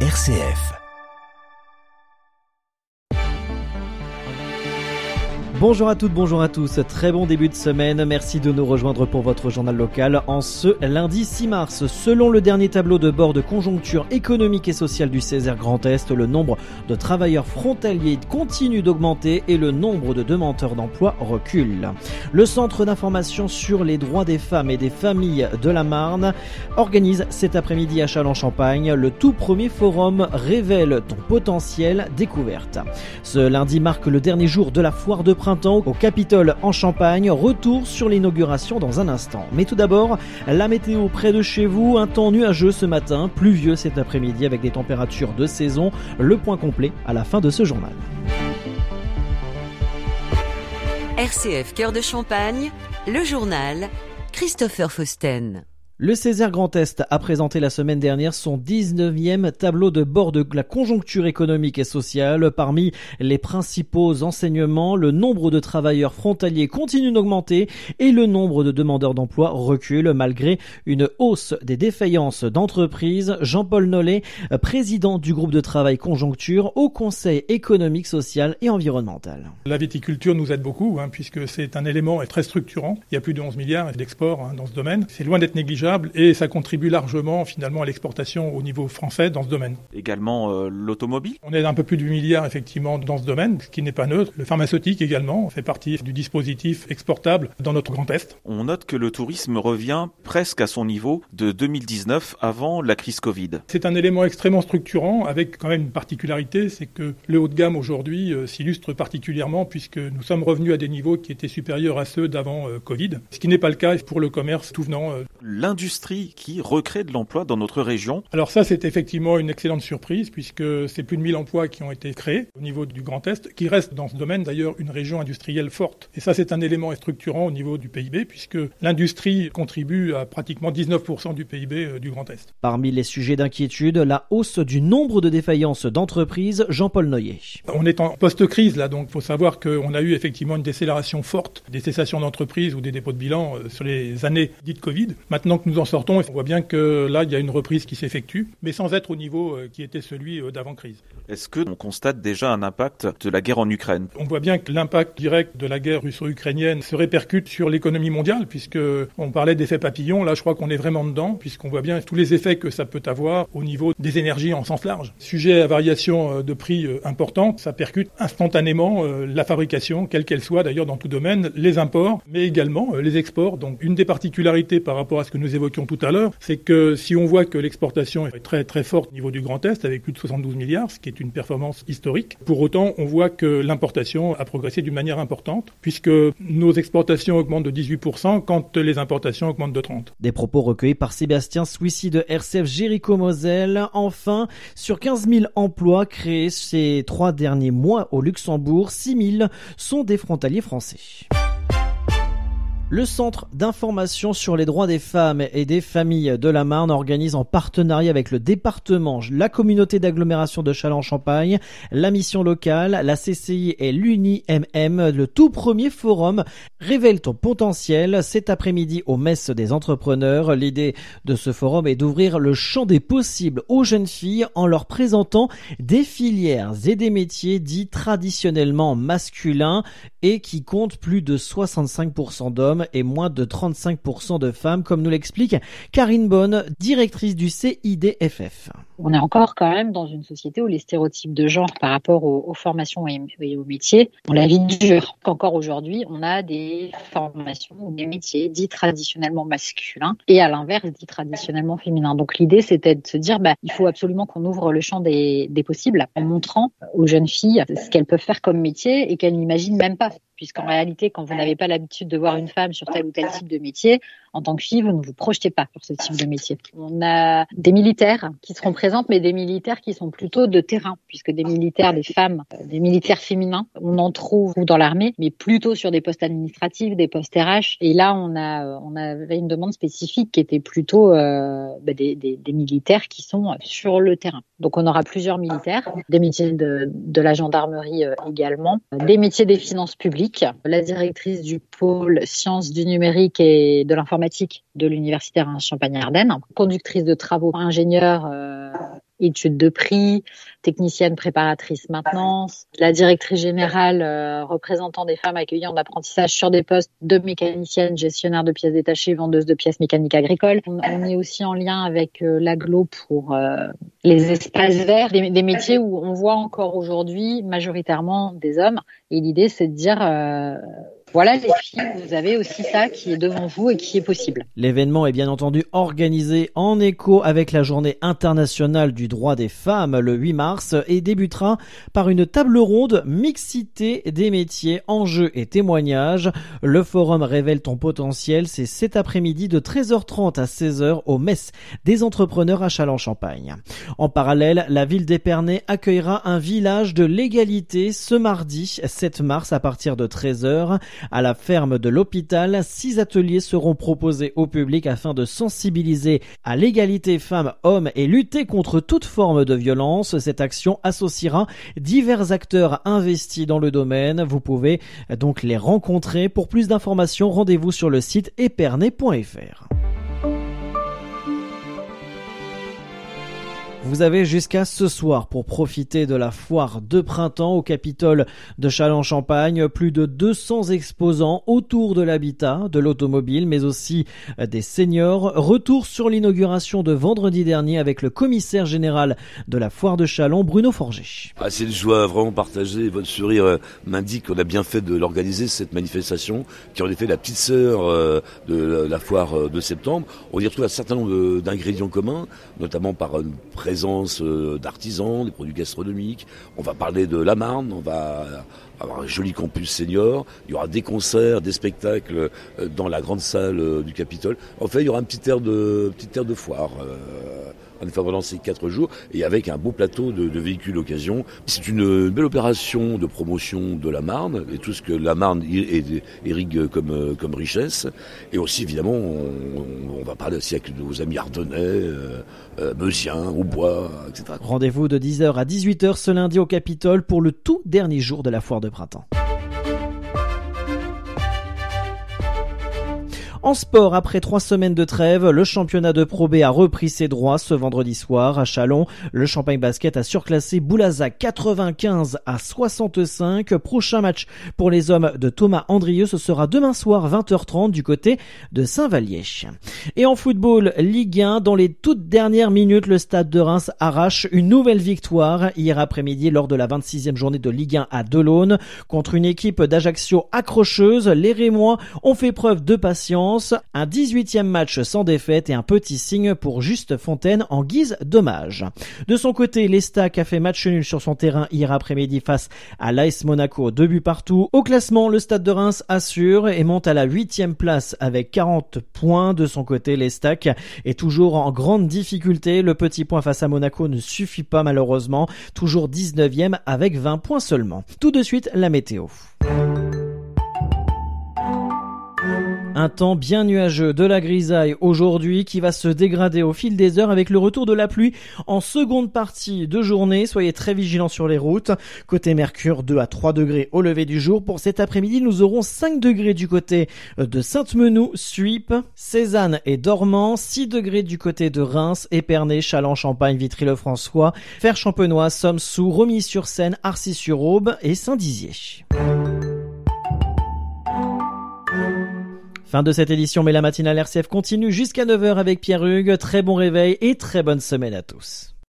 RCF. Bonjour à toutes, bonjour à tous. Très bon début de semaine. Merci de nous rejoindre pour votre journal local en ce lundi 6 mars. Selon le dernier tableau de bord de conjoncture économique et sociale du Césaire Grand Est, le nombre de travailleurs frontaliers continue d'augmenter et le nombre de demandeurs d'emploi recule. Le Centre d'information sur les droits des femmes et des familles de la Marne organise cet après-midi à Châlons-Champagne le tout premier forum Révèle ton potentiel découverte. Ce lundi marque le dernier jour de la foire de au Capitole en Champagne. Retour sur l'inauguration dans un instant. Mais tout d'abord, la météo près de chez vous, un temps nuageux ce matin, pluvieux cet après-midi avec des températures de saison. Le point complet à la fin de ce journal. RCF Cœur de Champagne, le journal Christopher Fausten. Le Césaire Grand Est a présenté la semaine dernière son 19e tableau de bord de la conjoncture économique et sociale. Parmi les principaux enseignements, le nombre de travailleurs frontaliers continue d'augmenter et le nombre de demandeurs d'emploi recule malgré une hausse des défaillances d'entreprises. Jean-Paul Nollet, président du groupe de travail Conjoncture au Conseil économique, social et environnemental. La viticulture nous aide beaucoup hein, puisque c'est un élément très structurant. Il y a plus de 11 milliards d'exports hein, dans ce domaine. C'est loin d'être négligeable et ça contribue largement finalement à l'exportation au niveau français dans ce domaine. Également euh, l'automobile? On est un peu plus de 8 milliards effectivement dans ce domaine, ce qui n'est pas neutre. Le pharmaceutique également fait partie du dispositif exportable dans notre Grand Est. On note que le tourisme revient presque à son niveau de 2019 avant la crise Covid. C'est un élément extrêmement structurant avec quand même une particularité, c'est que le haut de gamme aujourd'hui euh, s'illustre particulièrement puisque nous sommes revenus à des niveaux qui étaient supérieurs à ceux d'avant euh, Covid, ce qui n'est pas le cas pour le commerce tout venant industrie qui recrée de l'emploi dans notre région Alors ça, c'est effectivement une excellente surprise puisque c'est plus de 1000 emplois qui ont été créés au niveau du Grand Est, qui reste dans ce domaine d'ailleurs une région industrielle forte. Et ça, c'est un élément structurant au niveau du PIB puisque l'industrie contribue à pratiquement 19% du PIB euh, du Grand Est. Parmi les sujets d'inquiétude, la hausse du nombre de défaillances d'entreprises, Jean-Paul Noyer. On est en post-crise là, donc il faut savoir qu'on a eu effectivement une décélération forte des cessations d'entreprises ou des dépôts de bilan euh, sur les années dites Covid. Maintenant nous en sortons, on voit bien que là, il y a une reprise qui s'effectue, mais sans être au niveau euh, qui était celui euh, d'avant-crise. Est-ce que on constate déjà un impact de la guerre en Ukraine? On voit bien que l'impact direct de la guerre russo-ukrainienne se répercute sur l'économie mondiale, puisque on parlait d'effet papillon. Là, je crois qu'on est vraiment dedans, puisqu'on voit bien tous les effets que ça peut avoir au niveau des énergies en sens large. Sujet à variation euh, de prix importante, ça percute instantanément la fabrication, quelle qu'elle soit d'ailleurs dans tout domaine, les imports, mais également les exports. Donc, une des particularités par rapport à ce que nous évoquions tout à l'heure, c'est que si on voit que l'exportation est très très forte au niveau du Grand Est, avec plus de 72 milliards, ce qui est une performance historique, pour autant on voit que l'importation a progressé d'une manière importante, puisque nos exportations augmentent de 18% quand les importations augmentent de 30%. Des propos recueillis par Sébastien Swissy de RCF Jéricho Moselle. Enfin, sur 15 000 emplois créés ces trois derniers mois au Luxembourg, 6 000 sont des frontaliers français. Le Centre d'information sur les droits des femmes et des familles de la Marne organise en partenariat avec le département, la communauté d'agglomération de Châlons-Champagne, la mission locale, la CCI et l'UNIMM le tout premier forum Révèle ton potentiel cet après-midi au Messe des entrepreneurs. L'idée de ce forum est d'ouvrir le champ des possibles aux jeunes filles en leur présentant des filières et des métiers dits traditionnellement masculins et qui comptent plus de 65% d'hommes et moins de 35% de femmes, comme nous l'explique Karine Bonne, directrice du CIDFF. On est encore quand même dans une société où les stéréotypes de genre par rapport aux, formations et, aux métiers, on la vie dure. Encore aujourd'hui, on a des formations ou des métiers dits traditionnellement masculins et à l'inverse dits traditionnellement féminins. Donc l'idée c'était de se dire bah, il faut absolument qu'on ouvre le champ des, des possibles en montrant aux jeunes filles ce qu'elles peuvent faire comme métier et qu'elles n'imaginent même pas puisqu'en réalité, quand vous n'avez pas l'habitude de voir une femme sur tel ou tel type de métier, en tant que fille, vous ne vous projetez pas sur ce type de métier. On a des militaires qui seront présentes, mais des militaires qui sont plutôt de terrain, puisque des militaires, des femmes, euh, des militaires féminins, on en trouve dans l'armée, mais plutôt sur des postes administratifs, des postes RH. Et là, on a, on avait une demande spécifique qui était plutôt euh, bah, des, des, des, militaires qui sont sur le terrain. Donc, on aura plusieurs militaires, des métiers de, de la gendarmerie euh, également, des métiers des finances publiques, la directrice du pôle sciences du numérique et de l'informatique de l'université Champagne-Ardenne, conductrice de travaux, ingénieur euh, études de prix, technicienne préparatrice maintenance, la directrice générale euh, représentant des femmes accueillies en apprentissage sur des postes de mécanicienne, gestionnaire de pièces détachées, vendeuse de pièces mécaniques agricoles. On, est aussi en lien avec euh, l'aglo pour euh, les espaces verts, des, des, métiers où on voit encore aujourd'hui majoritairement des hommes. Et l'idée, c'est de dire voilà les filles, vous avez aussi ça qui est devant vous et qui est possible. L'événement est bien entendu organisé en écho avec la journée internationale du droit des femmes le 8 mars et débutera par une table ronde mixité des métiers, enjeux et témoignages. Le forum révèle ton potentiel, c'est cet après-midi de 13h30 à 16h au Mess des entrepreneurs à Châlons-Champagne. En parallèle, la ville d'Épernay accueillera un village de l'égalité ce mardi 7 mars à partir de 13h à la ferme de l'hôpital, six ateliers seront proposés au public afin de sensibiliser à l'égalité femmes-hommes et lutter contre toute forme de violence. Cette action associera divers acteurs investis dans le domaine. Vous pouvez donc les rencontrer. Pour plus d'informations, rendez-vous sur le site epernay.fr. Vous avez jusqu'à ce soir pour profiter de la foire de printemps au Capitole de Châlons-Champagne. Plus de 200 exposants autour de l'habitat, de l'automobile, mais aussi des seniors. Retour sur l'inauguration de vendredi dernier avec le commissaire général de la foire de Châlons, Bruno Forger. Ah, c'est une joie vraiment partagée. Votre sourire euh, m'indique qu'on a bien fait de l'organiser, cette manifestation, qui en effet la petite sœur euh, de la foire euh, de septembre. On y retrouve un certain nombre d'ingrédients communs, notamment par une présence euh, d'artisans, des produits gastronomiques. On va parler de la Marne, on va avoir un joli campus senior. Il y aura des concerts, des spectacles euh, dans la grande salle euh, du Capitole. En fait, il y aura un petit air de, petit air de foire en effet pendant ces quatre jours et avec un beau plateau de, de véhicules d'occasion. C'est une belle opération de promotion de la Marne et tout ce que la Marne irrigue comme, comme richesse. Et aussi, évidemment, on, on va parler aussi avec nos amis ardennais, euh, euh, Meusiens, Aubois, etc. Rendez-vous de 10h à 18h ce lundi au Capitole pour le tout dernier jour de la foire de printemps. En sport, après trois semaines de trêve, le championnat de Pro B a repris ses droits ce vendredi soir à Chalon. Le Champagne Basket a surclassé Boulazac 95 à 65. Prochain match pour les hommes de Thomas Andrieux, ce sera demain soir 20h30 du côté de Saint-Vallier. Et en football, Ligue 1, dans les toutes dernières minutes, le stade de Reims arrache une nouvelle victoire hier après-midi lors de la 26e journée de Ligue 1 à Delaune contre une équipe d'Ajaccio accrocheuse. Les Rémois ont fait preuve de patience un 18e match sans défaite et un petit signe pour Juste Fontaine en guise d'hommage. De son côté, l'Estac a fait match nul sur son terrain hier après-midi face à l'AS Monaco, deux buts partout. Au classement, le Stade de Reims assure et monte à la 8e place avec 40 points. De son côté, l'Estac est toujours en grande difficulté. Le petit point face à Monaco ne suffit pas malheureusement. Toujours 19e avec 20 points seulement. Tout de suite, la météo. Un temps bien nuageux, de la grisaille aujourd'hui qui va se dégrader au fil des heures avec le retour de la pluie en seconde partie de journée. Soyez très vigilants sur les routes. Côté Mercure, 2 à 3 degrés au lever du jour. Pour cet après-midi, nous aurons 5 degrés du côté de Sainte-Menou, Suippes, Cézanne et Dormant, 6 degrés du côté de Reims, Épernay, Châlons, Champagne, Vitry-le-François, Fer-Champenois, Somme-Sous, Romilly-sur-Seine, Arcis-sur-Aube et Saint-Dizier. Fin de cette édition, mais la matinale RCF continue jusqu'à 9h avec Pierre Hugues. Très bon réveil et très bonne semaine à tous.